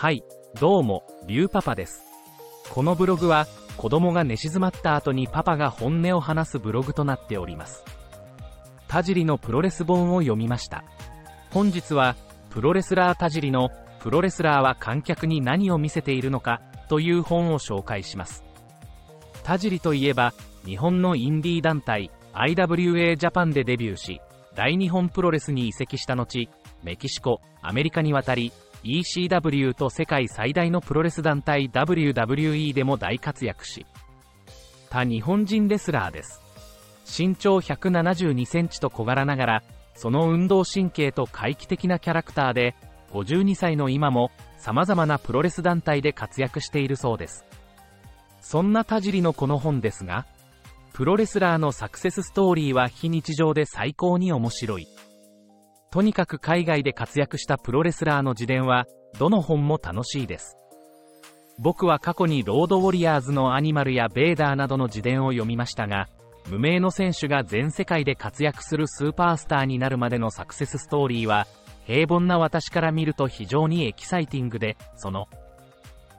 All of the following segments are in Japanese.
はい、どうも、リュウパパです。このブログは、子供が寝静まった後にパパが本音を話すブログとなっております。田尻のプロレス本を読みました。本日は、プロレスラー田尻の、プロレスラーは観客に何を見せているのか、という本を紹介します。田尻といえば、日本のインディー団体、IWA ジャパンでデビューし、大日本プロレスに移籍した後、メキシコ、アメリカに渡り、ECW と世界最大のプロレス団体 WWE でも大活躍し、他日本人レスラーです。身長172センチと小柄ながら、その運動神経と回帰的なキャラクターで、52歳の今も様々なプロレス団体で活躍しているそうです。そんな田尻のこの本ですが、プロレスラーのサクセスストーリーは非日常で最高に面白い。とにかく海外で活躍したプロレスラーの自伝は、どの本も楽しいです。僕は過去にロードウォリアーズのアニマルやベイダーなどの自伝を読みましたが、無名の選手が全世界で活躍するスーパースターになるまでのサクセスストーリーは、平凡な私から見ると非常にエキサイティングで、その、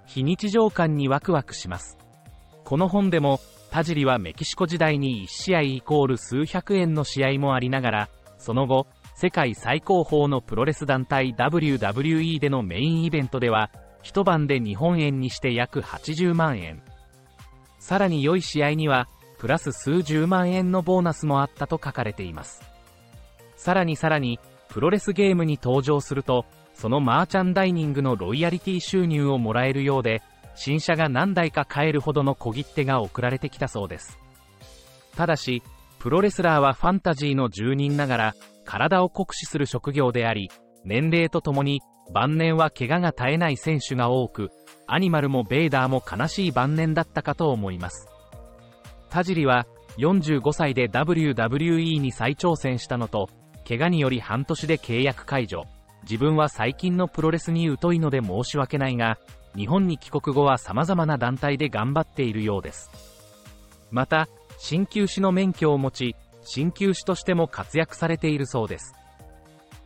非日常感にワクワクします。この本でも、田尻はメキシコ時代に1試合イコール数百円の試合もありながら、その後、世界最高峰のプロレス団体 WWE でのメインイベントでは、一晩で日本円にして約80万円。さらに良い試合には、プラス数十万円のボーナスもあったと書かれています。さらにさらに、プロレスゲームに登場すると、そのマーチャンダイニングのロイヤリティ収入をもらえるようで、新車が何台か買えるほどの小切手が送られてきたそうです。ただし、プロレスラーはファンタジーの住人ながら、体を酷使する職業であり、年齢とともに、晩年は怪我が絶えない選手が多く、アニマルもベイダーも悲しい晩年だったかと思います。田尻は、45歳で WWE に再挑戦したのと、怪我により半年で契約解除。自分は最近のプロレスに疎いので申し訳ないが、日本に帰国後は様々な団体で頑張っているようです。また、鍼灸師の免許を持ち、鍼灸師としても活躍されているそうです。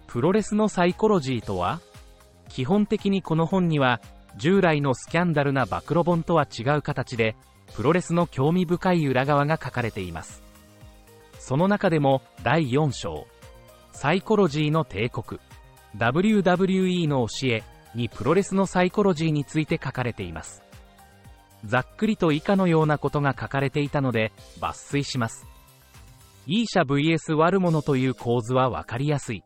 プロレスのサイコロジーとは基本的にこの本には、従来のスキャンダルな暴露本とは違う形で、プロレスの興味深い裏側が書かれています。その中でも、第4章、サイコロジーの帝国、WWE の教えにプロレスのサイコロジーについて書かれています。ざっくりと以下のようなことが書かれていたので、抜粋します。いい社 vs 悪者という構図はわかりやすい。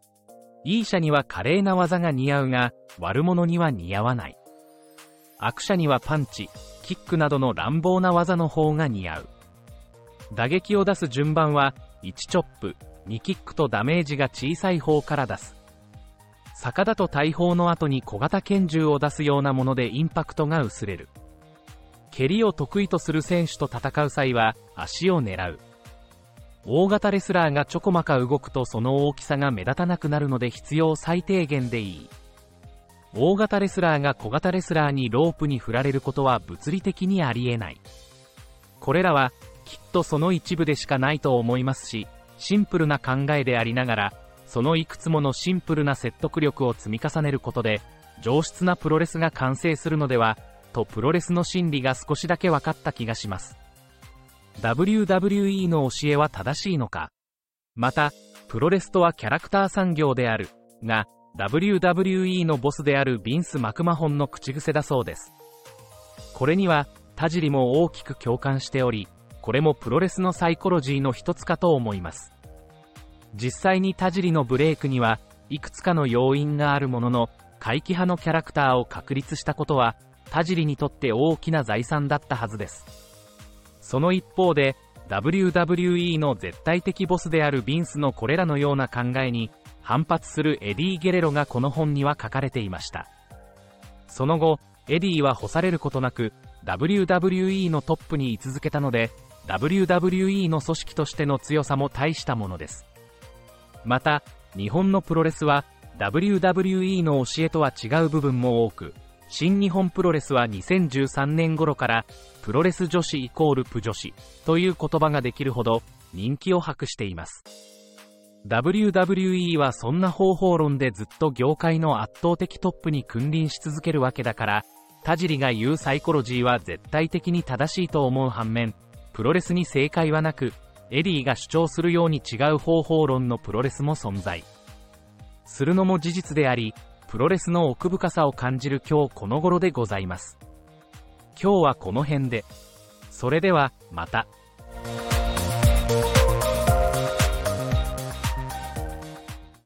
いい社には華麗な技が似合うが、悪者には似合わない。悪者にはパンチ、キックなどの乱暴な技の方が似合う。打撃を出す順番は、1チョップ、2キックとダメージが小さい方から出す。逆だと大砲の後に小型拳銃を出すようなものでインパクトが薄れる。蹴りを得意とする選手と戦う際は、足を狙う。大型レスラーがちょこまか動くとその大きさが目立たなくなるので必要最低限でいい。大型レスラーが小型レスラーにロープに振られることは物理的にありえない。これらは、きっとその一部でしかないと思いますし、シンプルな考えでありながら、そのいくつものシンプルな説得力を積み重ねることで、上質なプロレスが完成するのでは、とプロレスの心理が少しだけ分かった気がします。WWE の教えは正しいのかまた、プロレスとはキャラクター産業である、が、WWE のボスであるビンス・マクマホンの口癖だそうです。これには、田尻も大きく共感しており、これもプロレスのサイコロジーの一つかと思います。実際に田尻のブレイクには、いくつかの要因があるものの、怪奇派のキャラクターを確立したことは、田尻にとって大きな財産だったはずです。その一方で、WWE の絶対的ボスであるビンスのこれらのような考えに、反発するエディ・ゲレロがこの本には書かれていました。その後、エディは干されることなく、WWE のトップに居続けたので、WWE の組織としての強さも大したものです。また、日本のプロレスは、WWE の教えとは違う部分も多く、新日本プロレスは2013年頃から、プロレス女子イコールプ女子という言葉ができるほど人気を博しています。WWE はそんな方法論でずっと業界の圧倒的トップに君臨し続けるわけだから、田尻が言うサイコロジーは絶対的に正しいと思う反面、プロレスに正解はなく、エディが主張するように違う方法論のプロレスも存在。するのも事実であり、プロレスの奥深さを感じる今日この頃でございます。今日はこの辺で。それでは、また。